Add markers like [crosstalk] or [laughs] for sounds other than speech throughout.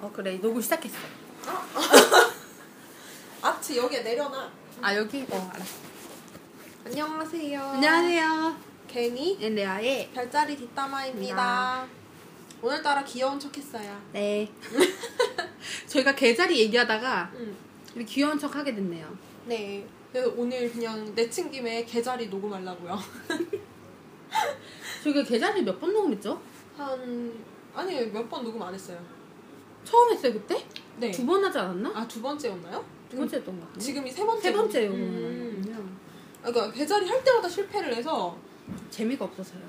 어 그래 녹음 시작했어. [laughs] 아치 여기에 내려놔. 아 여기? 어 알았어. 안녕하세요. 안녕하세요. 괜히 엔레아의 별자리 뒷담화입니다. 오늘따라 귀여운 척했어요. 네. [laughs] 저희가 개자리 얘기하다가 응. 이렇게 귀여운 척 하게 됐네요. 네. 그래서 오늘 그냥 내친 김에 개자리 녹음하려고요. [laughs] 저희가 개자리 몇 번 녹음했죠? 한 아니 몇 번 녹음 안 했어요. 처음 했어요 그때? 네. 두 번 하지 않았나? 아 두 번째였나요? 두 번째였던 것 같은데. 지금이 세 번째. 세 번째요. 음. 음. 아, 그러니까 개자리 할 때마다 실패를 해서. 재미가 없어서요.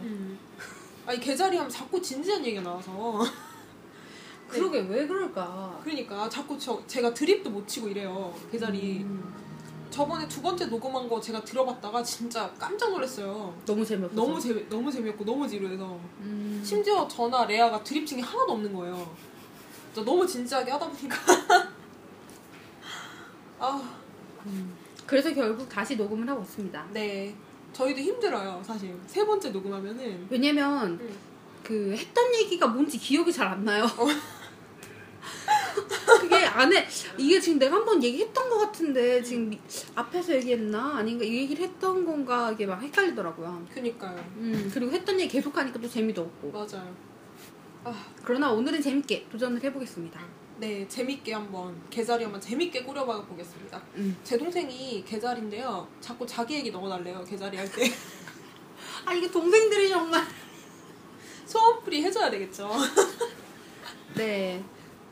아니 개자리 하면 자꾸 진지한 얘기가 나와서. [laughs] 그러게 왜 그럴까? 그러니까 자꾸 저 제가 드립도 못 치고 이래요. 개자리. 음. 저번에 두 번째 녹음한 거 제가 들어봤다가 진짜 깜짝 놀랐어요. 너무 재미없어. 너무 재미 너무 재미없고 너무 지루해서 음. 심지어 저나 레아가 드립 친게 하나도 없는 거예요. 진짜 너무 진지하게 하다 보니까 [laughs] 아, 그래서 결국 다시 녹음을 하고 있습니다. 네. 저희도 힘들어요, 사실. 세 번째 녹음하면은 왜냐면 음. 그 했던 얘기가 뭔지 기억이 잘 안 나요. 어. [laughs] 그게 안에 이게 지금 내가 한번 얘기했던 것 같은데 지금 미- 앞에서 얘기했나 아닌가 이 얘기를 했던 건가 이게 막 헷갈리더라고요. 그니까요. 음 그리고 했던 얘기 계속하니까 또 재미도 없고. 맞아요. 아, 그러나 오늘은 재밌게 도전을 해보겠습니다. 네, 재밌게 한번 개자리 한번 재밌게 꾸려봐 보겠습니다. 음. 제 동생이 개자리인데요. 자꾸 자기 얘기 넣어달래요, 개자리 할 때. [laughs] 아 이게 동생들이 정말. [laughs] 소원풀이 해줘야 되겠죠. [laughs] 네.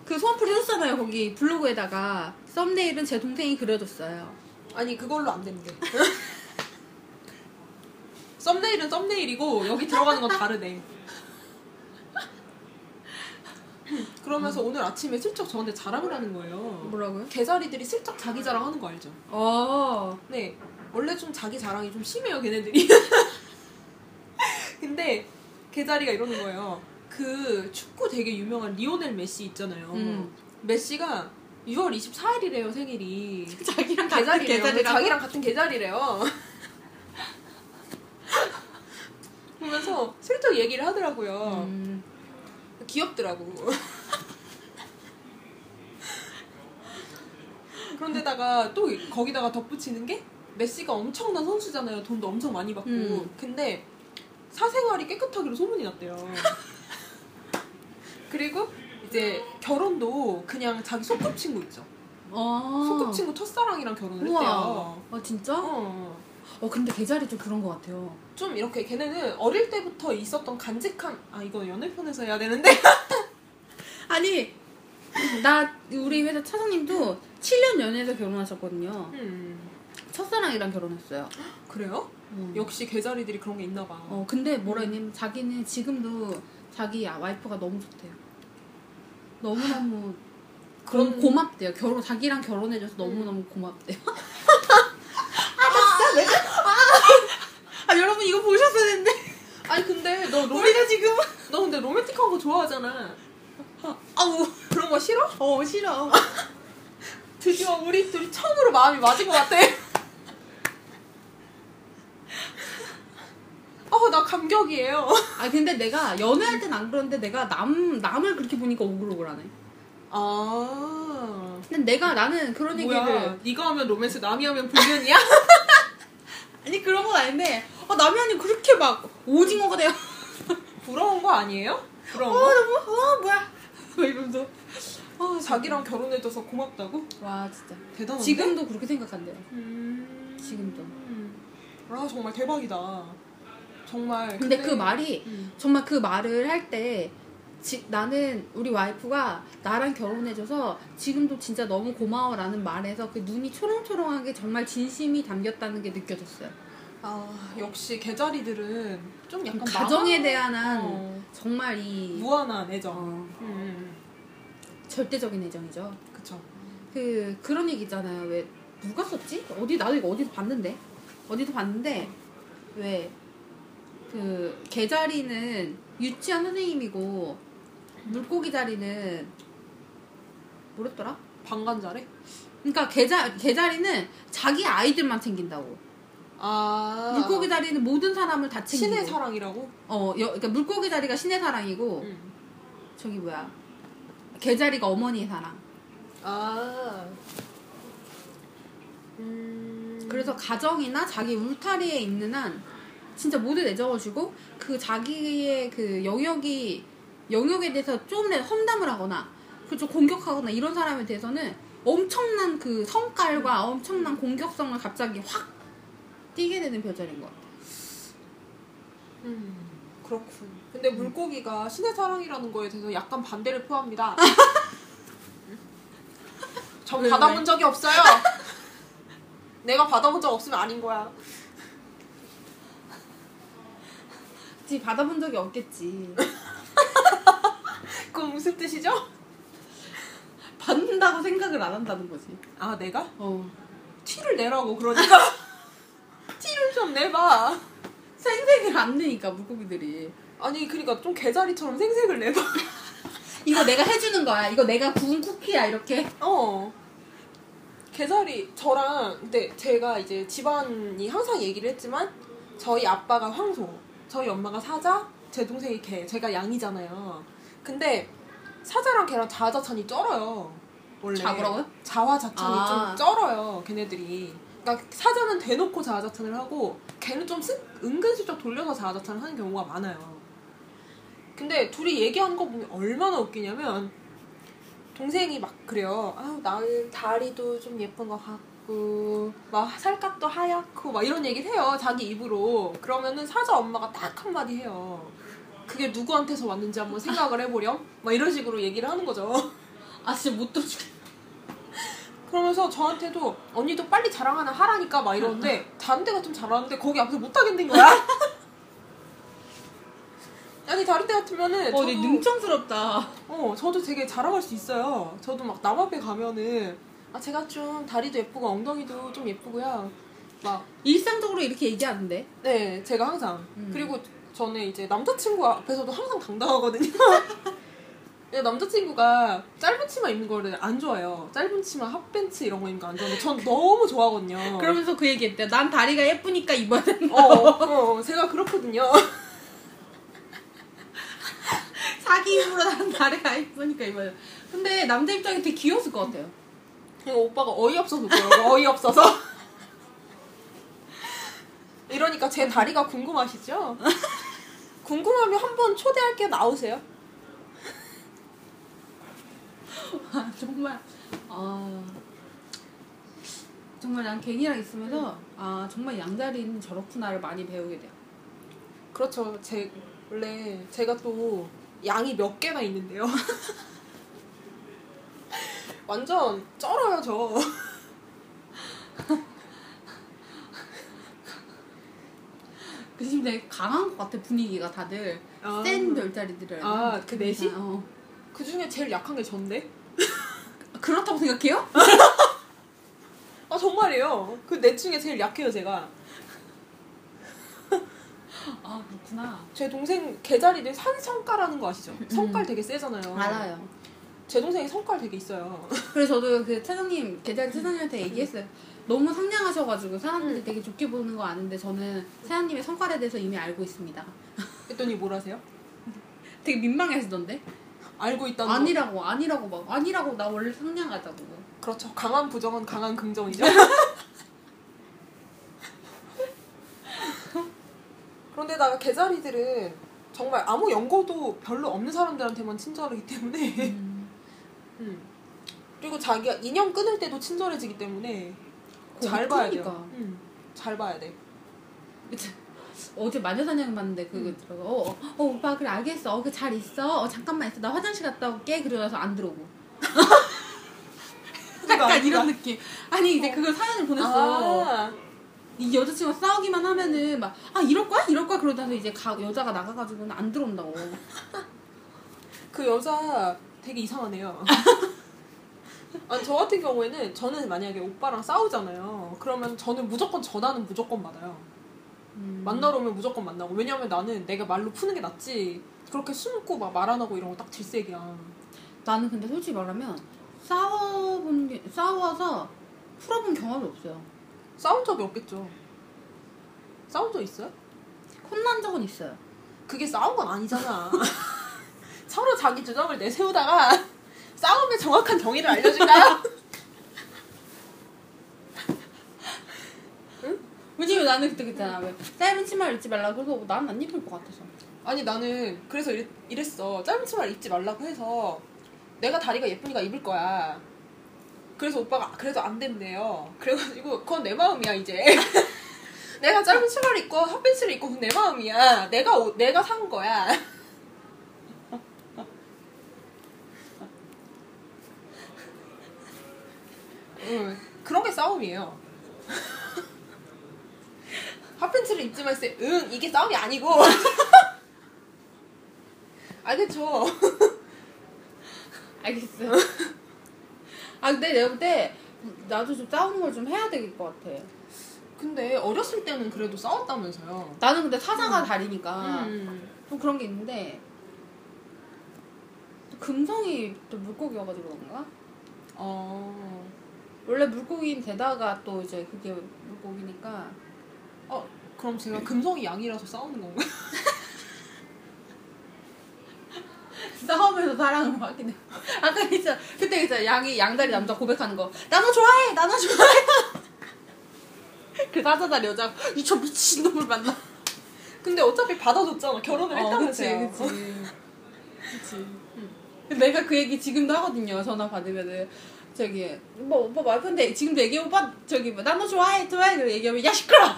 그 소원풀이 했잖아요 거기 블로그에다가 썸네일은 제 동생이 그려줬어요. 아니 그걸로 안 된대. 썸네일은 썸네일이고 여기 들어가는 건 다르대. 그러면서 오늘 아침에 슬쩍 저한테 자랑을 하는 거예요. 뭐라고요? 개자리들이 슬쩍 자기 자랑하는 거 알죠? 어. 네. 원래 좀 자기 자랑이 좀 심해요, 걔네들이. [laughs] 근데 개자리가 이러는 거예요. 그 축구 되게 유명한 리오넬 메시 있잖아요. 음. 메시가 6월 24일이래요, 생일이. [laughs] 자기랑 같은 계자리래요. 계좌리라고? 자기랑 같은 계자리래요. 그러면서 [laughs] 슬쩍 얘기를 하더라고요. 음. 귀엽더라고. 그런데다가 또 거기다가 덧붙이는 게 메시가 엄청난 선수잖아요. 돈도 엄청 많이 받고. 음. 근데 사생활이 깨끗하기로 소문이 났대요. 그리고 이제 결혼도 그냥 자기 소꿉친구 있죠. 어. 소꿉친구 첫사랑이랑 결혼을 우와. 했대요. 아 진짜? 어. 어 근데 계좌리 좀 그런 것 같아요. 좀 이렇게 걔네는 어릴 때부터 있었던 간직한 아 이거 연애편에서 해야 되는데 [laughs] 아니 나 우리 회사 차장님도 7년 연애해서 결혼하셨거든요. 음, 첫사랑이랑 결혼했어요. 그래요? 음. 역시 개자리들이 그런 게 있나 봐. 어 근데 뭐라 했냐면 자기는 지금도 자기 아, 와이프가 너무 좋대요. 너무 너무 그런 그런- 고맙대요. 결혼 자기랑 결혼해줘서 너무 너무 고맙대요. 아 여러분 이거 보셨어야 했는데 아니 근데 너 로맨 우리가 지금 너 근데 로맨틱한 거 좋아하잖아. 아우 그런 거 싫어? 어 싫어. [laughs] 드디어 우리 둘이 처음으로 마음이 맞은 것 같아. [laughs] 어, 나 감격이에요. [laughs] 아 근데 내가 연애할 땐 안 그러는데 내가 남 남을 그렇게 보니까 오글오글하네. 아, 근데 내가 나는 그런 얘기를? 네가 하면 로맨스, 남이 하면 불륜이야? 아니 그런 건 아닌데 어, 남이 아니 그렇게 막 오징어가 돼요. 부러운 거 아니에요? 어 부러운 거? 너무 어 뭐야 [laughs] 막 이러면서 어 자기랑 결혼해줘서 고맙다고? 와 진짜 대단한데? 지금도 그렇게 생각한대요. 음... 지금도. 아 정말 대박이다. 정말. 근데 그 말이 음. 정말 그 말을 할 때 나는 우리 와이프가 나랑 결혼해줘서 지금도 진짜 너무 고마워라는 말에서 그 눈이 초롱초롱한 게 정말 진심이 담겼다는 게 느껴졌어요. 아 역시 개자리들은 좀 약간 가정에 대한 어, 정말 이 무한한 애정. 어, 음, 절대적인 애정이죠. 그쵸. 그 그런 얘기 있잖아요. 왜 누가 썼지? 어디 나도 이거 어디서 봤는데 어디서 봤는데 왜 그 개자리는 유치한 선생님이고 물고기 자리는 뭐랬더라? 방관자래? 그러니까 개자 개자리는 자기 아이들만 챙긴다고. 아 물고기 자리는 모든 사람을 다 챙기고. 신의 사랑이라고? 어, 여, 그러니까 물고기 자리가 신의 사랑이고 음. 저기 뭐야 개자리가 어머니의 사랑. 아. 음. 그래서 가정이나 자기 울타리에 있는 한 진짜 모두 내적어주고 그 자기의 그 영역이 영역에 대해서 좀더 험담을 하거나 그좀 공격하거나 이런 사람에 대해서는 엄청난 그 성깔과 엄청난 공격성을 갑자기 확 띄게 되는 별자리인 것 같아요. 음. 그렇군. 근데 물고기가 신의 사랑이라는 거에 대해서 약간 반대를 표합니다. [laughs] 전 왜, 받아본 왜? 적이 없어요. 내가 받아본 적 없으면 아닌 거야. 그치 받아본 적이 없겠지. [laughs] 그건 무슨 뜻이죠? 받는다고 생각을 안 한다는 거지. 아 내가 어. 티를 내라고 그러니까 [laughs] 티를 좀 내봐. [laughs] 생색을 안 내니까 물고기들이. 아니 그러니까 좀 개자리처럼 생색을 내봐. [laughs] 이거 내가 해주는 거야. 이거 내가 구운 쿠키야 이렇게. 어. 개자리 저랑 근데 제가 이제 집안이 항상 얘기를 했지만 저희 아빠가 황소, 저희 엄마가 사자, 제 동생이 개, 제가 양이잖아요. 근데 사자랑 개랑 자아자찬이 쩔어요. 원래 자 뭐라고요? 자화자찬이 아. 좀 쩔어요. 걔네들이. 그러니까 사자는 대놓고 자아자찬을 하고 개는 좀쓱 은근슬쩍 돌려서 자아자찬을 하는 경우가 많아요. 근데 둘이 얘기하는 거 보면 얼마나 웃기냐면 동생이 막 그래요. 아유 나는 다리도 좀 예쁜 것 같고 막 살갗도 하얗고 막 이런 얘기를 해요. 자기 입으로. 그러면은 사자 엄마가 딱 한마디 해요. 그게 누구한테서 왔는지 한번 생각을 해보렴. 막 이런 식으로 얘기를 하는 거죠. 아 진짜 못 들어주겠. 그러면서 저한테도 언니도 빨리 자랑 하나 하라니까 막 이러는데 다른 데가 좀 잘하는데 거기 앞에서 못 하겠는 거야. [laughs] 아니 다른 데 같으면은 어, 내 저도- 능청스럽다. 어, 저도 되게 자랑할 수 있어요. 저도 막 남 앞에 가면은 아 제가 좀 다리도 예쁘고 엉덩이도 좀 예쁘고요. 막 일상적으로 이렇게 얘기하는데. 네, 제가 항상 음. 그리고 저는 이제 남자친구 앞에서도 항상 당당하거든요. [laughs] 남자친구가 짧은 치마 입는 거를 안 좋아해요. 짧은 치마, 핫팬츠 이런 거 입는 거 안 좋아하는데 전 너무 좋아하거든요. 그러면서 그 얘기했대. 난 다리가 예쁘니까 입어야 된다. 어, 어, 제가 그렇거든요. [laughs] 자기 입으로 난 다리가 예쁘니까 입어야 돼. 근데 남자 입장에 되게 귀여웠을 것 같아요. 그냥 오빠가 어이없어서 그러고 어이없어서. [laughs] 이러니까 제 다리가 궁금하시죠? 궁금하면 한번 초대할게 나오세요. 아, [laughs] 정말. 아. 정말 난 갱이랑 있으면서 아 정말 양다리는 저렇구나를 많이 배우게 돼요. 그렇죠. 제 원래 제가 또 양이 몇 개나 있는데요. [laughs] 완전 쩔어요 저. 그 지금 되게 강한 것 같아 분위기가 다들 아. 센 별자리들을. 아, 그 넷이? 어. 그 중에 제일 약한 게 전데. 그렇다고 생각해요? [laughs] 아 정말이에요. 그 넷 중에 제일 약해요 제가. [laughs] 아 그렇구나. 제 동생 개자리들 산성깔하는 거 아시죠? 성깔 되게 세잖아요. 알아요. 제 동생이 성깔 되게 있어요. [laughs] 그래서 저도 그 차장님 계좌리 차장님한테 얘기했어요. 너무 상냥하셔가지고 사람들이 음. 되게 좋게 보는 거 아는데 저는 세아님의 성깔에 대해서 이미 알고 있습니다. 했더니 뭐라세요? 되게 민망해하시던데? 알고 있다는 거. 아니라고 아니라고 막 아니라고 나 원래 상냥하다고. 그렇죠. 강한 부정은 강한 긍정이죠. [laughs] 그런데다가 개자리들은 정말 아무 연고도 별로 없는 사람들한테만 친절하기 때문에 음. 그리고 자기가 인연 끊을 때도 친절해지기 때문에 잘 봐야 돼요. 그러니까. 음. 잘 봐야 돼. 어제 마녀사냥 봤는데 그거 음. 들어가. 어, 어, 어, 오빠 그래 알겠어. 어, 그잘 있어. 어, 잠깐만 있어. 나 화장실 갔다 올게. 그러면서 안 들어오고. [laughs] 약간. 이런 느낌. 아니 이제 그걸 사연을 보냈어. 아, 이 여자친구가 싸우기만 하면은 막 아 이럴 거야? 이럴 거야? 그러다가 이제 가, 여자가 나가가지고는 안 들어온다고. [laughs] 그 여자 되게 이상하네요. [laughs] 아니, 저 같은 경우에는 저는 만약에 오빠랑 싸우잖아요. 그러면 저는 무조건 전화는 무조건 받아요. 음. 만나러 오면 무조건 만나고. 왜냐면 나는 내가 말로 푸는 게 낫지. 그렇게 숨고 막 말 안 하고 이런 거 딱 질색이야. 나는 근데 솔직히 말하면 싸워본 게 싸워서 풀어본 경험이 없어요 싸운 적이 없겠죠. 싸운 적 있어요? 혼난 적은 있어요 그게 싸운 건 아니잖아. [laughs] 서로 자기 주장을 내세우다가 [laughs] 정확한 정의를 알려줄까요? [laughs] 왜냐면 나는 그때 그랬잖아. 왜 짧은 치마를 입지 말라 그래서 난 안 입을 것 같아서. 아니 나는 그래서 이랬, 이랬어. 짧은 치마를 입지 말라고 해서 내가 다리가 예쁘니까 입을 거야. 그래서 오빠가 그래도 안 된대요. 그래가지고 그건 내 마음이야 이제. [laughs] 내가 짧은 치마를 입고 핫팬츠를 입고 그건 내 마음이야. 내가 옷- 내가 산 거야. [laughs] 응, 그런 게 싸움이에요 말세 응 이게 싸움이 아니고 [laughs] 알겠죠 알겠어요. 아 근데 내가 볼 때 나도 좀 싸우는 걸 좀 해야 될 것 같아. 근데 어렸을 때는 그래도 싸웠다면서요 나는 근데 사자가 다리니까 음. 좀 그런 게 있는데 또 금성이 또 물고기여가지고 그런가? 어. 원래 물고기인 데다가 또 이제 그게 물고기니까 어, 그럼 제가 금성이 양이라서 싸우는 건가요? [laughs] 싸우면서 사랑을 확인해. 아까 있잖아. 그때 있잖아. 양이 양다리 남자 고백하는 거. 나너 좋아해. 나너 좋아해. [laughs] 그 사자다리 여자 이저 미친 놈을 만나. 근데 어차피 받아줬잖아. 결혼을 어, 그치, 했다면서요. 그치. [laughs] 그치. 내가 그 얘기 지금도 하거든요. 전화 받으면은. 저기, 뭐, 오빠 와이프인데 지금도 얘기해. 오빠, 저기, 뭐, 나너 좋아해, 좋아해. 그 얘기하면, 야, 시끄러!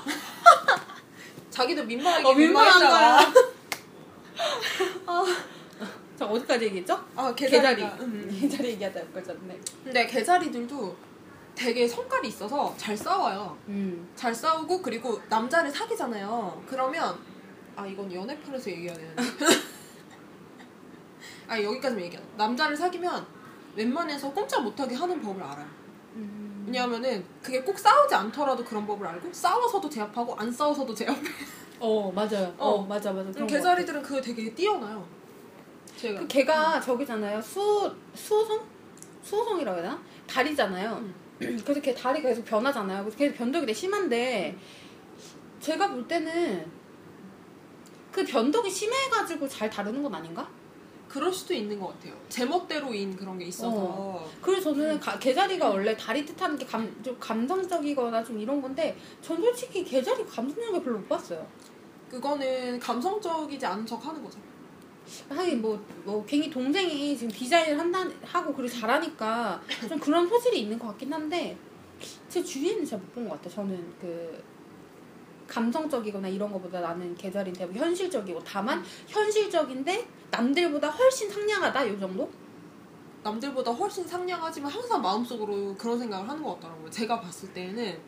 자기도 민망하게 어, 민망한. 거야. 자, 어디까지 얘기했죠? 아, 개자리. 개자리가. 음. 개자리 얘기하다 걸렸네. 근데 개자리들도 되게 성깔이 있어서 잘 싸워요. 음. 잘 싸우고 그리고 남자를 사귀잖아요. 그러면 아 이건 연애편에서 얘기해야 되는데. [laughs] 아 여기까지만 얘기해. 남자를 사귀면 웬만해서 꼼짝 못하게 하는 법을 알아요. 음. 왜냐하면은 그게 꼭 싸우지 않더라도 그런 법을 알고 싸워서도 제압하고 안 싸워서도 제압해. 어, 맞아요. 어, 어. 맞아, 맞아. 그런. 개자리들은 그게 되게 뛰어나요. 제가. 그 걔가 저기잖아요. 수 수호성? 수호성이라고 해야 되나? 다리잖아요. 음. [clears throat] 그래서 걔 다리가 계속 변하잖아요. 그래서 걔 변덕이 되게 심한데 제가 볼 때는 그 변덕이 심해가지고 잘 다루는 건 아닌가? 그럴 수도 있는 것 같아요. 제멋대로인 그런 게 있어서. 어. 그래서 저는 가- 개자리가 원래 다리 뜻하는 게 감, 좀 감성적이거나 좀 이런 건데 전 솔직히 개자리 감성적인 거 별로 못 봤어요. 그거는 감성적이지 않은 척 하는 거죠. 하긴 뭐, 뭐 괜히 동생이 지금 디자인을 한다 하고 그리고 잘하니까 좀 그런 소질이 있는 것 같긴 한데 제 주위에는 잘 못 본 것 같아. 저는 그 감성적이거나 이런 거보다 나는 계절인 대부분 현실적이고 다만 현실적인데 남들보다 훨씬 상냥하다 요 정도? 남들보다 훨씬 상냥하지만 항상 마음속으로 그런 생각을 하는 것 같더라고요. 제가 봤을 때는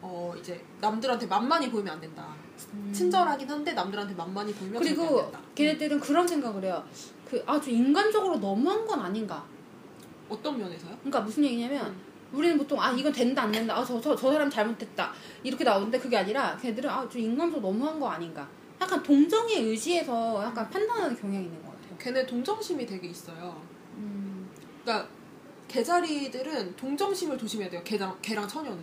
어 이제 남들한테 만만히 보이면 안 된다. 친절하긴 한데 남들한테 만만히 보이면 안 그리고 된다. 걔네들은 그런 생각을 해요. 그 아주 인간적으로 너무한 건 아닌가? 어떤 면에서요? 그러니까 무슨 얘기냐면 음. 우리는 보통 아 이건 된다 안 된다 아저저저 사람 잘못됐다 이렇게 나오는데 그게 아니라 걔네들은 아저 인간적으로 너무한 거 아닌가 약간 동정에 의지해서 약간 판단하는 경향이 있는 것 같아요. 걔네 동정심이 되게 있어요. 음. 그러니까 개자리들은 동정심을 조심해야 돼요. 개랑 개랑 처녀는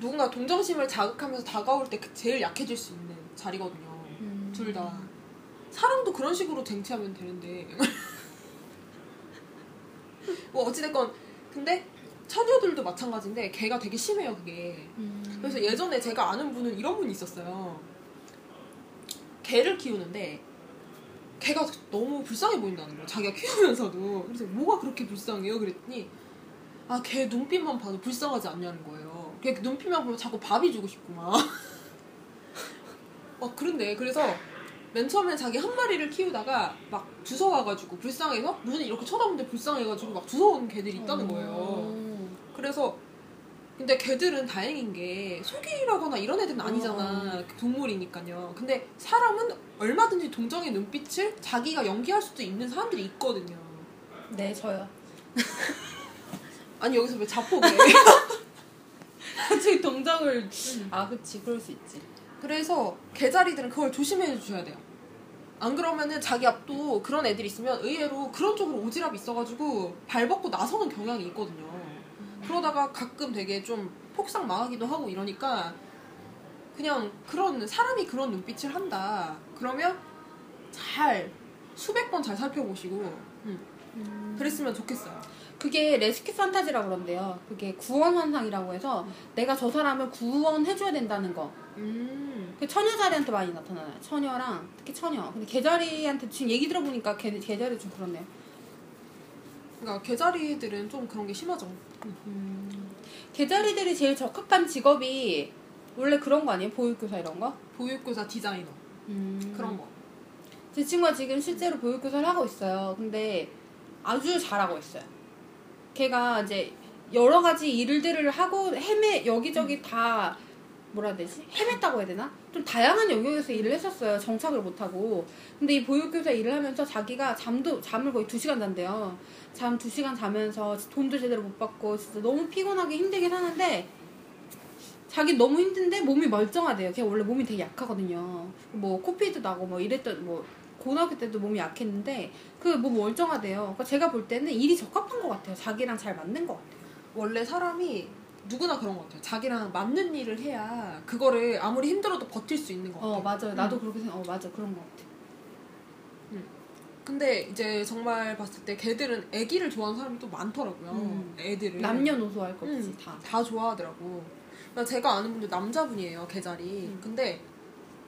누군가 동정심을 자극하면서 다가올 때그 제일 약해질 수 있는 자리거든요. 음. 둘 다. 사람도 그런 식으로 쟁취하면 되는데. [laughs] 뭐 어찌됐건 근데 처녀들도 마찬가지인데 걔가 되게 심해요 그게. 음. 그래서 예전에 제가 아는 분은 이런 분이 있었어요. 개를 키우는데 개가 너무 불쌍해 보인다는 거예요. 자기가 키우면서도. 그래서 뭐가 그렇게 불쌍해요? 그랬더니 아 개 눈빛만 봐도 불쌍하지 않냐는 거예요. 걔 눈빛만 보면 자꾸 밥이 주고 싶고 막. 막 [laughs] 그런데 그래서 맨 처음에 자기 한 마리를 키우다가 막 주워와가지고 불쌍해서 눈이 이렇게 쳐다보는데 불쌍해가지고 막 주워온 개들이 있다는 거예요. 어. 그래서 근데 걔들은 다행인 게 속이라거나 이런 애들은 아니잖아 동물이니까요. 근데 사람은 얼마든지 동정의 눈빛을 자기가 연기할 수도 있는 사람들이 있거든요. 네 저요. [laughs] 아니 여기서 왜 자폭을 해? [laughs] 갑자기 동정을 아 그치 그럴 수 있지. 그래서 개자리들은 그걸 조심해 주셔야 돼요. 안 그러면은 자기 앞도 그런 애들이 있으면 의외로 그런 쪽으로 오지랖이 있어가지고 발벗고 나서는 경향이 있거든요. 그러다가 가끔 되게 좀 폭삭 망하기도 하고 이러니까 그냥 그런 사람이 그런 눈빛을 한다. 그러면 잘 수백 번 잘 살펴보시고 음, 그랬으면 좋겠어요. 그게 레스큐 판타지라고 그런데요. 그게 구원 환상이라고 해서 내가 저 사람을 구원해줘야 된다는 거. 음. 그 처녀자리한테 많이 나타나요. 처녀랑 특히 처녀. 근데 개자리한테 지금 얘기 들어보니까 개, 개자리 좀 그렇네요. 그러니까 개자리들은 좀 그런 게 심하죠. 개자리들이 제일 적합한 직업이 원래 그런 거 아니에요? 보육교사 이런 거? 보육교사 디자이너 그런 거. 제 친구가 지금 실제로 보육교사를 하고 있어요. 근데 아주 잘하고 있어요. 걔가 이제 여러 가지 일들을 하고 헤매 여기저기 다 뭐라 해야 되지? 헤맸다고 해야 되나? 좀 다양한 영역에서 일을 했었어요. 정착을 못하고. 근데 이 보육교사 일을 하면서 자기가 잠도 잠을 거의 2시간 잔대요. 잠 2시간 자면서 돈도 제대로 못 받고 진짜 너무 피곤하게 힘들게 사는데 자기 너무 힘든데 몸이 멀쩡하대요. 걔 원래 몸이 되게 약하거든요. 뭐 코피도 나고 뭐 이랬던 뭐 고등학교 때도 몸이 약했는데 그 몸 멀쩡하대요. 그러니까 제가 볼 때는 일이 적합한 것 같아요. 자기랑 잘 맞는 것 같아요. 원래 사람이 누구나 그런 것 같아요. 자기랑 맞는 일을 해야 그거를 아무리 힘들어도 버틸 수 있는 것 같아요. 어 맞아요. 나도 그렇게 생각. 어 맞아 그런 것 같아. 근데 이제 정말 봤을 때 걔들은 애기를 좋아하는 사람이 또 많더라고요. 음. 애들을. 남녀노소 할 거 없이 음, 다. 다 좋아하더라고. 그러니까 제가 아는 분도 남자분이에요, 개자리. 음. 근데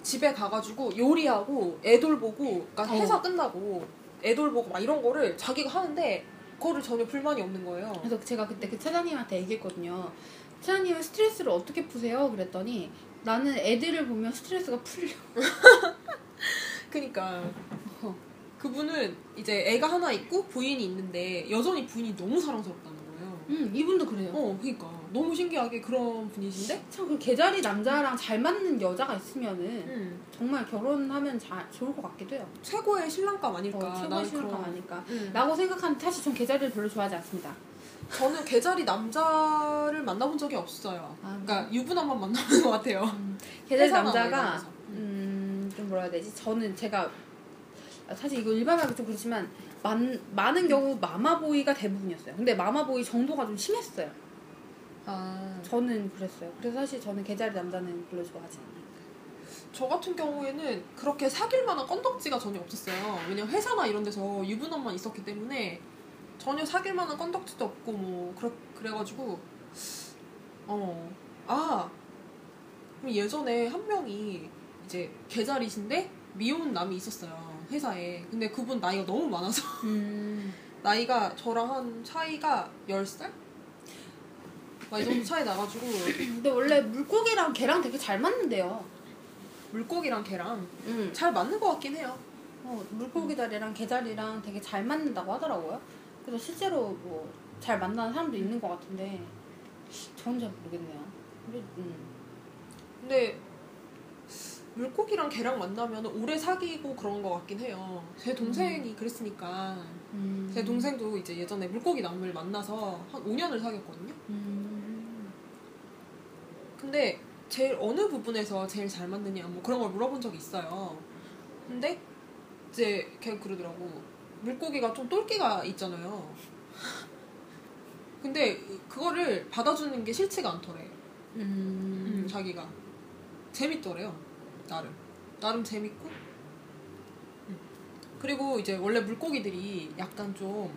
집에 가가지고 요리하고 애돌 보고, 그러니까 어. 회사 끝나고 애돌 보고 막 이런 거를 자기가 하는데 그거를 전혀 불만이 없는 거예요. 그래서 제가 그때 그 차장님한테 얘기했거든요. 차장님은 스트레스를 어떻게 푸세요? 그랬더니 나는 애들을 보면 스트레스가 풀려. [laughs] 그니까 어. 그분은 이제 애가 하나 있고 부인이 있는데 여전히 부인이 너무 사랑스럽다는 거예요. 음 이분도 그래요. 어, 그니까 너무 신기하게 그런 분이신데. 참그 개자리 남자랑 잘 맞는 여자가 있으면은 음, 정말 결혼하면 잘 좋을 것 같기도 해요. 최고의 신랑감 아닐까. 어, 최고의 신랑감 그런- 아닐까. 음. 라고 생각하는데 사실 전 개자리를 별로 좋아하지 않습니다. 저는 개자리 남자를 만나본 적이 없어요. 아, 그러니까 유부남만 만나는 것 같아요. 뭐 이런 남자가 데서. 음, 좀 뭐라 해야 되지? 저는 제가 사실 이거 일반화하기 좀 그렇지만 많, 많은 경우 마마보이가 대부분이었어요. 근데 마마보이 정도가 좀 심했어요. 아, 저는 그랬어요. 그래서 사실 저는 개자리 남자는 별로 좋아하지 않아요. 저 같은 경우에는 그렇게 사귈 만한 건덕지가 전혀 없었어요. 왜냐면 회사나 이런 데서 유부남만 있었기 때문에 전혀 사귈 만한 건덕지도 없고 뭐 그래 그래가지고 어 아. 예전에 한 명이 이제 개자리신데 미혼 남이 있었어요. 회사에. 근데 그분 나이가 너무 많아서 [laughs] 음. 나이가 저랑 한 차이가 10살? 막 이 정도 차이 나가지고 근데 원래 물고기랑 개랑 되게 잘 맞는데요. 물고기랑 걔랑 음. 잘 맞는 것 같긴 해요. 어, 물고기 자리랑 개자리랑 되게 잘 맞는다고 하더라고요. 그래서 실제로 뭐 잘 만나는 사람도 있는 것 같은데 저는 잘 모르겠네요. 근데, 음. 근데 물고기랑 걔랑 만나면 오래 사귀고 그런 것 같긴 해요. 제 동생이 그랬으니까 음. 제 동생도 이제 예전에 물고기 남을 만나서 한 5년을 사귀었거든요. 음. 근데 제일 어느 부분에서 제일 잘 맞느냐 뭐 그런 걸 물어본 적이 있어요. 근데 이제 걔 그러더라고. 물고기가 좀 똘끼가 있잖아요. [laughs] 근데 그거를 받아주는 게 싫지가 않더래. 음. 음, 자기가 재밌더래요 나름 나름 재밌고 음. 그리고 이제 원래 물고기들이 약간 좀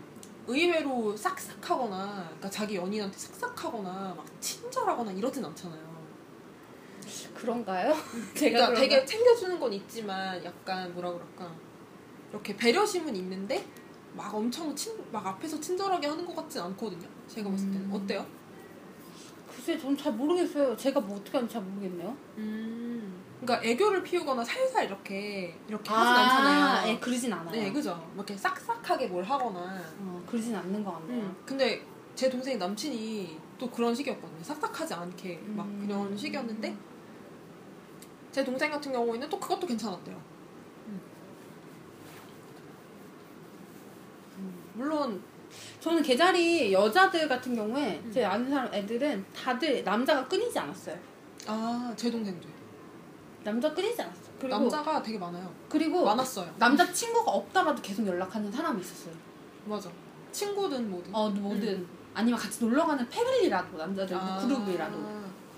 의외로 싹싹하거나 그러니까 자기 연인한테 싹싹하거나 막 친절하거나 이러진 않잖아요 그런가요? [laughs] 제가 그러니까? 되게 챙겨주는 건 있지만 약간 뭐라 그럴까 이렇게 배려심은 있는데 막 엄청 친, 막 앞에서 친절하게 하는 것 같진 않거든요 제가 봤을 때는 음. 어때요? 글쎄 전잘 모르겠어요. 제가 뭐 어떻게 하는지 잘 모르겠네요. 음. 그러니까 애교를 피우거나 살살 이렇게 이렇게 하진 않잖아요. 예, 그러진 않아요. 네, 그죠? 막 이렇게 싹싹하게 뭘 하거나. 어, 그러진 않는 것 같네요. 음. 근데 제 동생 남친이 또 그런 식이었거든요. 싹싹하지 않게 막 음. 그런 식이었는데 제 동생 같은 경우에는 또 그것도 괜찮았대요. 음. 물론 저는 개자리 여자들 같은 경우에 음. 제 아는 사람 애들은 다들 남자가 끊이지 않았어요. 아 제 동생도 남자 끊이지 않았어. 그리고 남자가 되게 많아요. 그리고 많았어요. 남자 친구가 없다가도 계속 연락하는 사람이 있었어요. 맞아. 친구든 뭐든. 어 뭐든 아니면 같이 놀러 가는 패밀리라도 남자들 아. 그룹이라도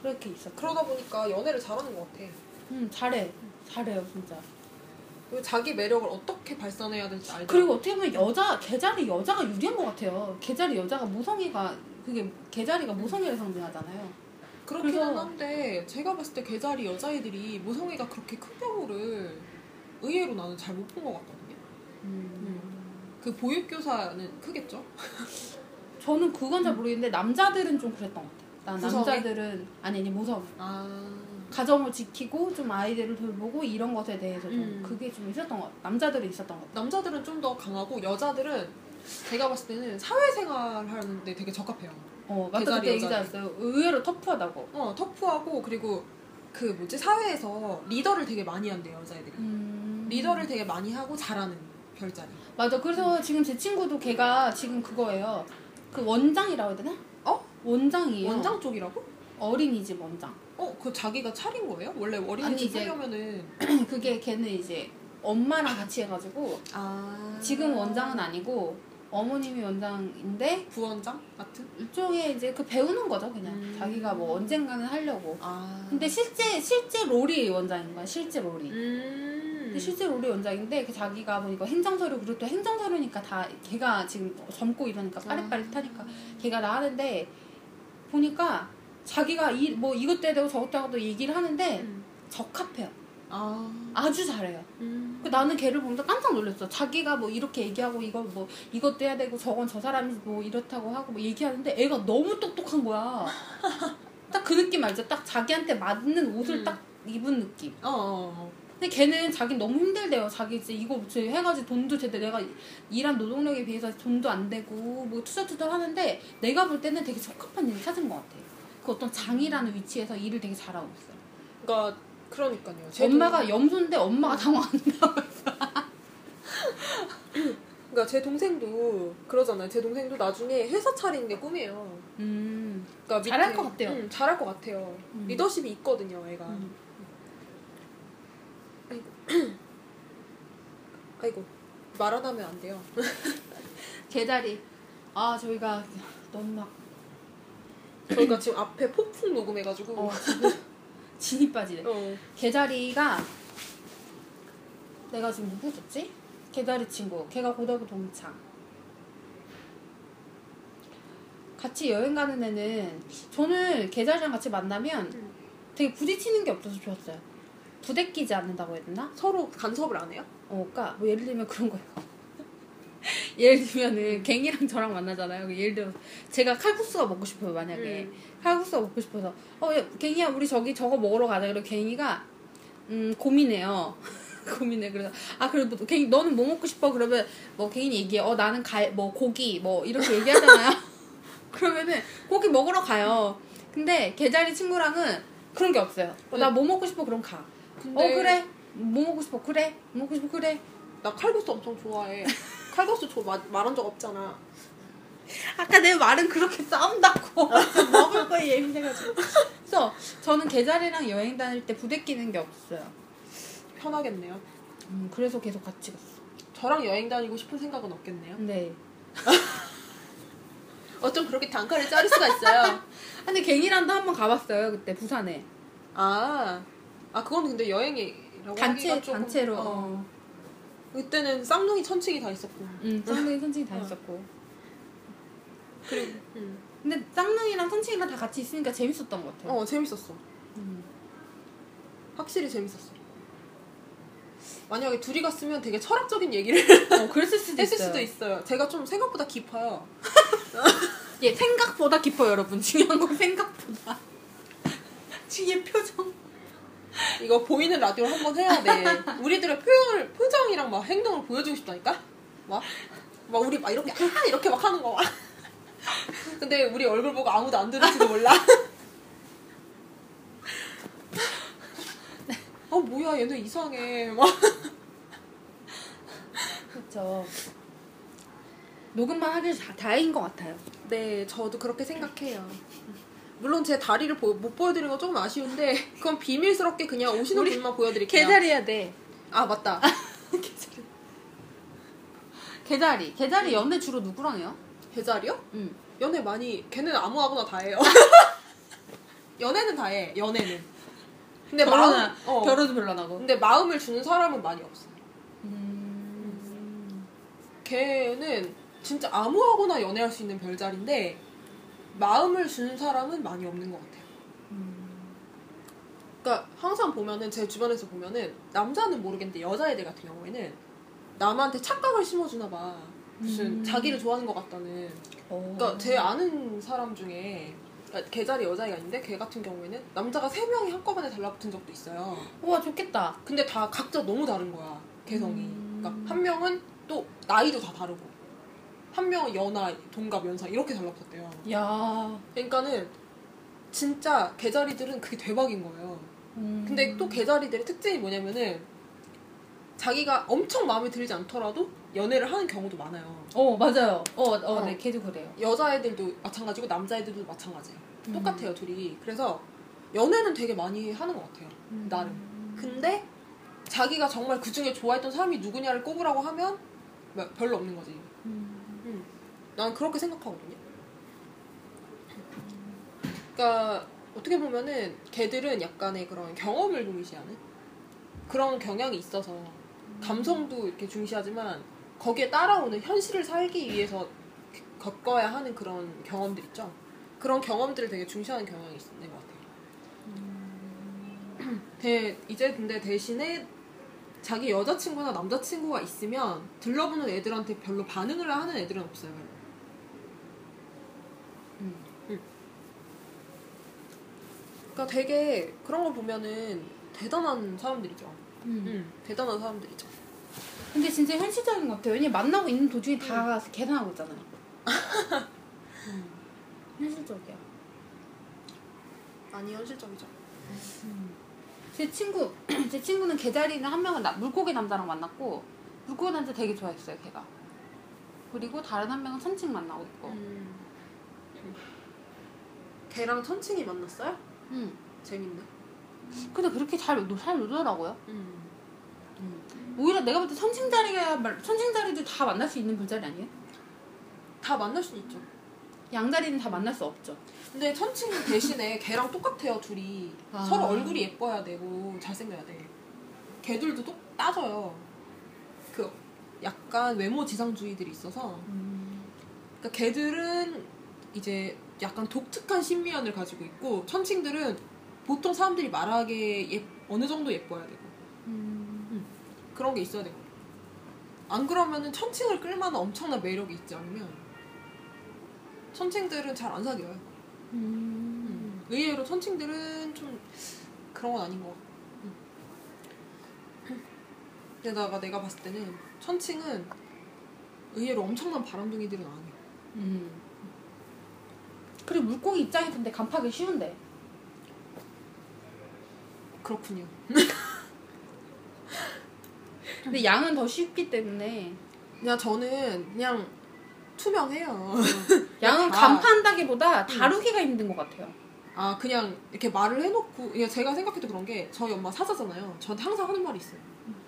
그렇게 있었. 그러다 보니까 연애를 잘하는 것 같아. 음 잘해 잘해요 진짜. 자기 매력을 어떻게 발산해야 될지 알죠. 그리고 어떻게 보면 여자 개자리 여자가 유리한 것 같아요. 개자리 여자가 모성애가 그게 개자리가 모성애를 상징하잖아요. 그래서- 한데 제가 봤을 때 개자리 여자애들이 모성애가 그렇게 큰 경우를 의외로 나는 잘 못 본 것 같거든요. 그 보육교사는 크겠죠? [laughs] 저는 그건 잘 모르겠는데 남자들은 좀 그랬던 것 같아요. 난 구성애? 남자들은 아니 아니 모성 아 가정을 지키고 좀 아이들을 돌보고 이런 것에 대해서 좀 음. 그게 좀 있었던 것 같아요. 남자들은 있었던 것 같아요. 남자들은 좀 더 강하고 여자들은 제가 봤을 때는 사회생활 하는데 되게 적합해요. 어 맞다 그때 얘기 여자애. 잘했어요. 의외로 터프하다고. 어 터프하고 그리고 그 뭐지 사회에서 리더를 되게 많이 한대요 여자애들이. 음. 리더를 되게 많이 하고 잘하는 별자리. 맞아. 그래서 지금 제 친구도 걔가 지금 그거예요. 그 원장이라고 해야 되나? 어? 원장이에요. 원장 쪽이라고? 어린이집 원장. 어, 그 자기가 차린 거예요? 원래 어린이집 하려면은 [clears throat] 그게 걔는 이제 엄마랑 같이 해가지고 아 지금 원장은 아니고 어머님이 원장인데 부원장 같은? 일종의 이제 그 배우는 거죠 그냥 음. 자기가 뭐 언젠가는 하려고. 아 근데 실제 실제 롤이 원장인 거야 실제 롤이. 음 근데 실제 롤이 원장인데 그 자기가 뭐 이거 행정서류 그리고 또 행정서류니까 다 걔가 지금 젊고 이러니까 빠릿빠릿하니까 걔가 다 하는데 보니까 자기가 이 뭐 이것 때 되고 저것 때 하고 얘기를 하는데 음. 적합해요. 아 아주 잘해요. 음. 그 나는 걔를 보면서 깜짝 놀랐어. 자기가 뭐 이렇게 얘기하고 이거 뭐 이것도 해야 되고 저건 저 사람이 뭐 이렇다고 하고 뭐 얘기하는데 애가 너무 똑똑한 거야. [laughs] 딱 그 느낌 알죠? 딱 자기한테 맞는 옷을 음. 딱 입은 느낌. 어, 어, 어. 근데 걔는 자기 너무 힘들대요. 자기 이제 이거 제 해가지고 돈도 제대로 내가 일한 노동력에 비해서 돈도 안 되고 뭐 투자투자 하는데 내가 볼 때는 되게 적합한 일을 찾은 것 같아. 그 어떤 장이라는 위치에서 일을 되게 잘하고 있어요. 그러니까 그러니까요. 제 엄마가 동- 염소인데 엄마가 당황한다. 그러니까 제 동생도 그러잖아요. 제 동생도 나중에 회사 차리는 게 꿈이에요. 음. 그러니까 잘할 밑에- 것 같아요. 음, 잘할 것 같아요. 음. 리더십이 있거든요, 애가. 음. 아이고 말 안 하면 안 돼요. [laughs] 개다리. 아 저희가 너무 막 저희가 지금 앞에 폭풍 녹음해가지고. 어, 진이 빠지네. 어. 개다리가 내가 지금 누구 줬지? 개다리 친구. 걔가 고등학교 동창. 같이 여행 가는 애는 저는 개다리랑 같이 만나면 음. 되게 부딪히는 게 없어서 좋았어요. 부대끼지 않는다고 해야 되나? 서로 간섭을 안 해요? 어, 그니까, 뭐, 예를 들면 그런 거예요. [laughs] 예를 들면은, 갱이랑 저랑 만나잖아요. 그 예를 들어, 제가 칼국수가 먹고 싶어요, 만약에. 음. 칼국수가 먹고 싶어서, 어, 야, 갱이야, 우리 저기 저거 먹으러 가자. 그리고 갱이가, 음, 고민해요. [laughs] 고민해. 그래서, 아, 그래, 뭐, 갱이, 너는 뭐 먹고 싶어? 그러면, 뭐, 갱이 얘기해. 어, 나는 갈, 뭐, 고기, 뭐, 이렇게 얘기하잖아요. [laughs] 그러면은, 고기 먹으러 가요. 근데, 개자리 친구랑은 그런 게 없어요. 어, 나뭐 먹고 싶어? 그럼 가. 어 그래 뭐 먹고 싶어 그래 뭐 먹고 싶어 그래 나 칼국수 엄청 좋아해. 칼국수 저 마, 말한 적 없잖아. 아까 내 말은 그렇게 싸운다고 먹을 거에 예민해가지고 그래서 저는 개자리랑 여행 다닐 때 부대끼는 게 없어요 편하겠네요. 음, 그래서 계속 같이 갔어 저랑 여행 다니고 싶은 생각은 없겠네요. 네 [laughs] 어쩜 그렇게 단가를 자를 수가 있어요. [laughs] 근데 갱이랑도 한 번 가봤어요 그때 부산에 아, 아 그건 근데 여행이라고 단체 단체로 어. 어. 그때는 쌍둥이 천칙이 다 있었고. 음 쌍둥이 선칭이 다 있었고 그리고 음. 근데 쌍둥이랑 선칭이랑 다 같이 있으니까 재밌었던 것 같아요 어 재밌었어. 음. 확실히 재밌었어. 만약에 둘이 갔으면 되게 철학적인 얘기를 어 그랬을 수도 [laughs] 했을 있어요 수도 있어요. 제가 좀 생각보다 깊어요. [laughs] 예, 생각보다 깊어요, 여러분. 중요한 건 생각보다. [laughs] 뒤에 표정. 이거 보이는 라디오 한번 해야 돼. 우리들의 표현을 표정이랑 막 행동을 보여주고 싶다니까. 막, 막 우리 막 이렇게 아 이렇게 막 하는 거 막. 근데 우리 얼굴 보고 아무도 안 들을지도 몰라. 아 뭐야 얘네 이상해. 막. 그렇죠. 녹음만 하길 다, 다행인 것 같아요. 네, 저도 그렇게 생각해요. 물론 제 다리를 보- 못 보여드리는 건 조금 아쉬운데 그건 비밀스럽게 그냥 오시는 분만 보여드릴게요. 개자리야 돼. 아 맞다. [laughs] 개자리. 개자리. 개자리 연애 주로 누구랑 해요? 개자리요? 응. 연애 많이 걔는 아무하고나 다 해요. [laughs] 연애는 다 해. 연애는. 근데 결혼은, 마음 어. 결혼도 별로 안 하고. 근데 마음을 주는 사람은 많이 없어. 걔는 진짜 아무하고나 연애할 수 있는 별자리인데 마음을 주는 사람은 많이 없는 것 같아요. 그러니까 항상 보면은 제 주변에서 보면은 남자는 모르겠는데 여자애들 같은 경우에는 남한테 착각을 심어주나 봐. 무슨 음. 자기를 좋아하는 것 같다는. 어. 그러니까 제 아는 사람 중에 그러니까 걔 자리 여자애가 있는데 걔 같은 경우에는 남자가 세 명이 한꺼번에 달라붙은 적도 있어요. 우와 좋겠다. 근데 다 각자 너무 다른 거야 개성이. 음. 그러니까 한 명은 또 나이도 다 다르고 한 명은 연하, 동갑, 연상 이렇게 달라붙었대요. 야. 그러니까는 진짜 개자리들은 그게 대박인 거예요. 음. 근데 또 개자리들의 특징이 뭐냐면은 자기가 엄청 마음에 들지 않더라도 연애를 하는 경우도 많아요. 어 맞아요. 어, 어, 어. 네, 걔도 그래요. 여자애들도 마찬가지고 남자애들도 마찬가지예요. 음. 똑같아요, 둘이. 그래서 연애는 되게 많이 하는 것 같아요. 음. 나름. 근데 자기가 정말 그 중에 좋아했던 사람이 누구냐를 꼽으라고 하면 뭐 별로 없는 거지. 음. 난 그렇게 생각하거든요. 그러니까 어떻게 보면은 걔들은 약간의 그런 경험을 중시하는 그런 경향이 있어서 감성도 이렇게 중시하지만 거기에 따라오는 현실을 살기 위해서 겪어야 하는 그런 경험들 있죠. 그런 경험들을 되게 중시하는 경향이 있는 것 같아요. 대, 이제 근데 대신에 자기 여자친구나 남자친구가 있으면 들러보는 애들한테 별로 반응을 하는 애들은 없어요. 음. 그러니까 되게 그런 거 보면은 대단한 사람들이죠. 음. 응, 대단한 사람들이죠. 근데 진짜 현실적인 것 같아요. 왜냐면 만나고 있는 도중에 다 계산하고 있잖아요. 음. [laughs] 현실적이야. 많이 현실적이죠. 제 친구, [clears throat] 제 친구는 개자리는 한 명은 나, 물고기 남자랑 만났고 물고기 남자 되게 좋아했어요, 걔가. 그리고 다른 한 명은 천칭 만나고 있고. 음. 걔랑 천칭이 만났어요? 음. 재밌네. 근데 그렇게 잘, 노- 잘 놀더라고요. 음. 오히려 내가 볼때 천칭자리가, 말- 천칭자리도 다 만날 수 있는 별자리 아니에요? 다 만날 수 있죠. 양자리는 다 만날 수 없죠. 근데 천칭 대신에 걔랑 똑같아요, 둘이. 아. 서로 얼굴이 예뻐야 되고 잘생겨야 돼. 걔들도 똑 따져요. 그 약간 외모 지상주의들이 있어서 그러니까 걔들은 이제 약간 독특한 신미연을 가지고 있고 천칭들은 보통 사람들이 말하기에 예, 어느 정도 예뻐야 되고 음. 그런 게 있어야 되고 안 그러면은 천칭을 끌만한 엄청난 매력이 있지 않으면 천칭들은 잘 안 사귀어요. 음. 의외로 천칭들은 좀 그런 건 아닌 것 같고. 게다가 내가 봤을 때는 천칭은 의외로 엄청난 바람둥이들은 아니에요. 음. 그리고 물고기 입장에서인데 간파하기 쉬운데. 그렇군요. [laughs] 근데 양은 더 쉽기 때문에 그냥 저는 그냥 투명해요. 양은 [laughs] 다- 간파한다기보다 다루기가 힘든 것 같아요. 아 그냥 이렇게 말을 해놓고 그냥 제가 생각해도 그런 게 저희 엄마 사자잖아요. 저한테 항상 하는 말이 있어요.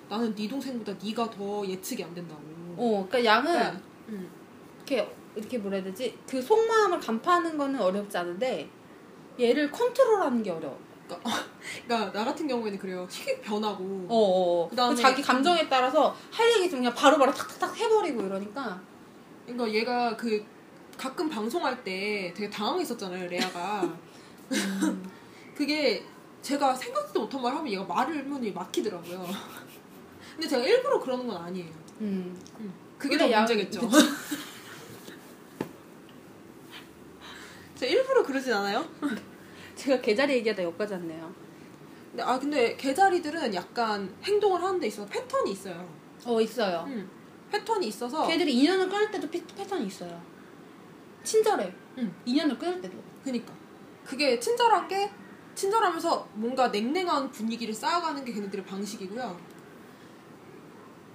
나는 네 동생보다 네가 더 예측이 안 된다고. 어, 그러니까 양은 네. 음. 이렇게 이렇게 뭐라 해야 되지? 그 속마음을 간파하는 거는 어렵지 않은데 얘를 컨트롤하는 게 어려워. [laughs] 그러니까 나 같은 경우에는 그래요. 되게 변하고. 어, 어. 어. 그다음에- 자기 감정에 따라서 할 얘기 그냥 바로바로 탁탁탁 해버리고 이러니까. 그러니까 얘가 그 가끔 방송할 때 되게 당황했었잖아요, 레아가. [laughs] 그게 제가 생각지도 못한 말 하면 얘가 말을 하면 막히더라고요. [laughs] 근데 제가 일부러 그러는 건 아니에요. 음. 그게 원래 더 양- 문제겠죠. 제가 일부러 그러진 않아요? [laughs] 제가 개자리 얘기하다 여기까지 왔네요. 근데, 아 근데 개자리들은 약간 행동을 하는 데 있어서 패턴이 있어요. 어, 있어요. 음, 패턴이 있어서 걔들이 인연을 끊을 때도 피- 패턴이 있어요. 친절해. 음. 인연을 끊을 때도. 그니까 그게 친절한 게 친절하면서 뭔가 냉랭한 분위기를 쌓아가는 게 걔네들의 방식이고요.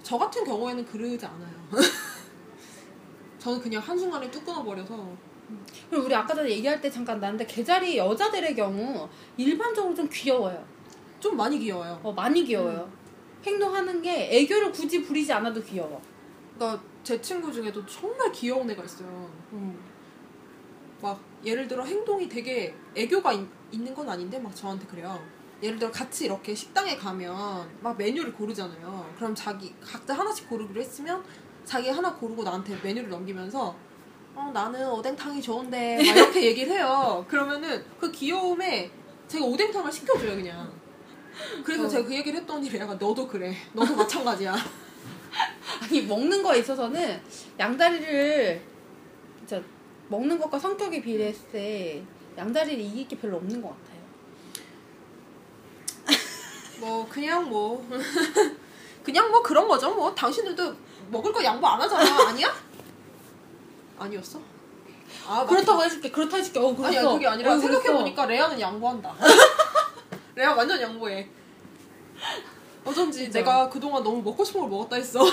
저 같은 경우에는 그러지 않아요. [laughs] 저는 그냥 한순간에 뚝 끊어버려서 그리고 우리 아까 전에 얘기할 때 잠깐 나는데 개자리 여자들의 경우 일반적으로 좀 귀여워요. 좀 많이 귀여워요. 어, 많이 귀여워요. 행동하는 게 애교를 굳이 부리지 않아도 귀여워. 그러니까 제 친구 중에도 정말 귀여운 애가 있어요. 막 예를 들어 행동이 되게 애교가 있, 있는 건 아닌데 막 저한테 그래요. 예를 들어 같이 이렇게 식당에 가면 막 메뉴를 고르잖아요. 그럼 자기 각자 하나씩 고르기로 했으면 자기 하나 고르고 나한테 메뉴를 넘기면서 어 나는 오뎅탕이 좋은데 막 이렇게 [laughs] 얘기를 해요. 그러면은 그 귀여움에 제가 오뎅탕을 시켜줘요 그냥. 그래서 어. 제가 그 얘기를 했더니 레아가 너도 그래. 너도 마찬가지야. [laughs] 아니 먹는 거에 있어서는 양다리를 진짜 먹는 것과 성격이 비례했을 때 양다리를 이길 게 별로 없는 것 같아요. [laughs] 뭐 그냥 뭐 그냥 뭐 그런 거죠. 뭐 당신들도 먹을 거 양보 안 하잖아. 아니야? 아니었어? 아 그렇다고 해줄게. 그렇다 해줄게. 어, 그랬어. 아니야 그게 아니라 어. 생각해보니까 레아는 양보한다. [laughs] 레아 완전 양보해. 어쩐지 진짜. 내가 그동안 너무 먹고 싶은 걸 먹었다 했어. [laughs]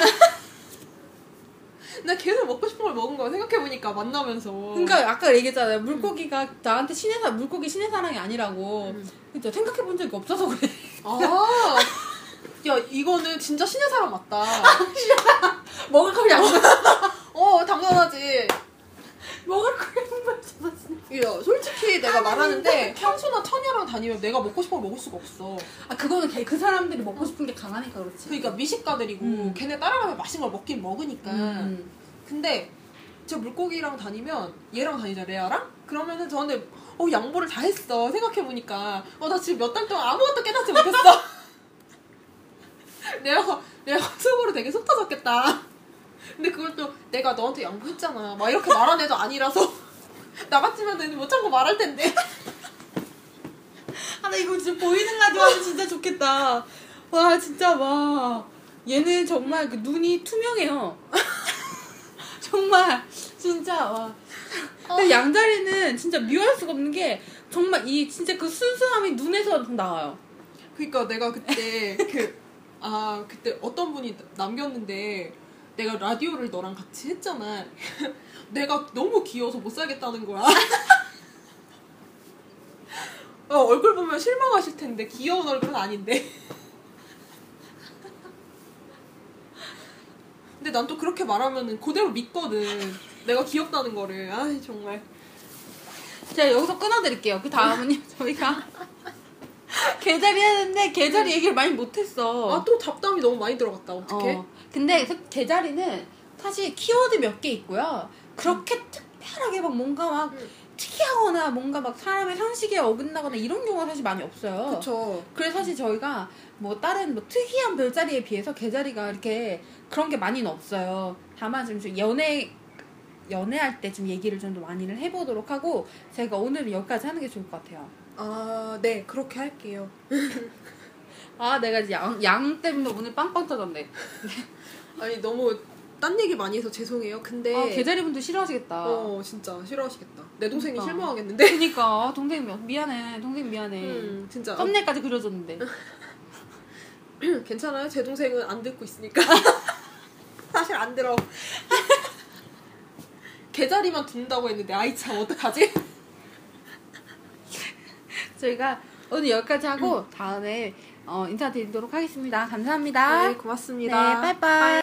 나 계속 먹고 싶은 걸 먹은 거야 생각해보니까 만나면서. 그러니까 아까 얘기했잖아요. 물고기가 나한테 신의 사 물고기 신의 사랑이 아니라고. 음. 진짜 생각해 본 적이 없어서 그래. 아, [laughs] 야 이거는 진짜 신의 사람 맞다. 먹을 걸 양보. 어 당연하지. 먹을 걸 양보했어 진짜. 야 솔직히 내가 말하는데 향수나 처녀랑 다니면 내가 먹고 싶은 걸 먹을 수가 없어. 아 그거는 걔- 그 사람들이 먹고 싶은 게 강하니까 그렇지. 그러니까 미식가들이고 음. 걔네 따라가면 맛있는 걸 먹긴 먹으니까. 음. 근데 저 물고기랑 다니면 얘랑 다니자 레아랑 그러면은 저한테 어 양보를 다 했어 생각해 보니까 어 나 지금 몇 달 동안 아무것도 깨닫지 못했어 [laughs] 내가 내가 속으로 되게 속 터졌겠다 근데 그걸 또 내가 너한테 양보했잖아 막 이렇게 말한 애도 아니라서 [laughs] 나 같으면 못 참고 말할 텐데 [laughs] 아, 나 이거 진짜 보이는 라디오 하면 진짜 좋겠다. 와, 진짜, 와. 얘는 정말 그 눈이 투명해요. [laughs] 정말, 진짜, 와. 근데 양다리는 진짜 미워할 수가 없는 게, 정말 이, 진짜 그 순수함이 눈에서 나와요. 그러니까 내가 그때 그 아 그때 어떤 분이 남겼는데 내가 라디오를 너랑 같이 했잖아. [laughs] 내가 너무 귀여워서 못 살겠다는 거야. [laughs] 어, 얼굴 보면 실망하실 텐데 귀여운 얼굴은 아닌데. [laughs] 근데 난 또 그렇게 말하면은 그대로 믿거든. 내가 귀엽다는 거를. 아 정말. 제가 여기서 끊어드릴게요. 그 다음은요, 저희가. [laughs] 계절이 하는데, 계절이 얘기를 많이 못했어. 아 또 잡담이 너무 많이 들어갔다. 어떡해? 어, 근데 그 개자리는 사실 키워드 몇 개 있고요. 그렇게 특별하게 막 뭔가 막 음. 특이하거나 뭔가 막 사람의 상식에 어긋나거나 이런 경우가 사실 많이 없어요. 그쵸. 그래서 사실 저희가 뭐 다른 뭐 특이한 별자리에 비해서 개자리가 이렇게 그런 게 많이는 없어요. 다만 좀 연애 연애할 때 좀 얘기를 좀 더 많이를 해보도록 하고 제가 오늘은 여기까지 하는 게 좋을 것 같아요. 아, 네, 그렇게 할게요. [laughs] 아 내가 이제 양, 양 때문에 오늘 빵빵 터졌네. [laughs] 아니, 너무 딴 얘기 많이 해서 죄송해요. 근데. 아 개자리 분들 싫어하시겠다. 어, 진짜 싫어하시겠다. 내 동생이 그러니까. 실망하겠는데? 그니까 아, 동생 미- 미안해 동생 미안해 음, 진짜. 썸네일까지 그려줬는데 [laughs] 괜찮아요? 제 동생은 안 듣고 있으니까. 사실 안 들어. 개자리만 둔다고 했는데, 아이 참, 어떡하지? 저희가 오늘 여기까지 하고 다음에 어, 인사드리도록 하겠습니다 감사합니다 네, 고맙습니다. 네, 빠이빠이.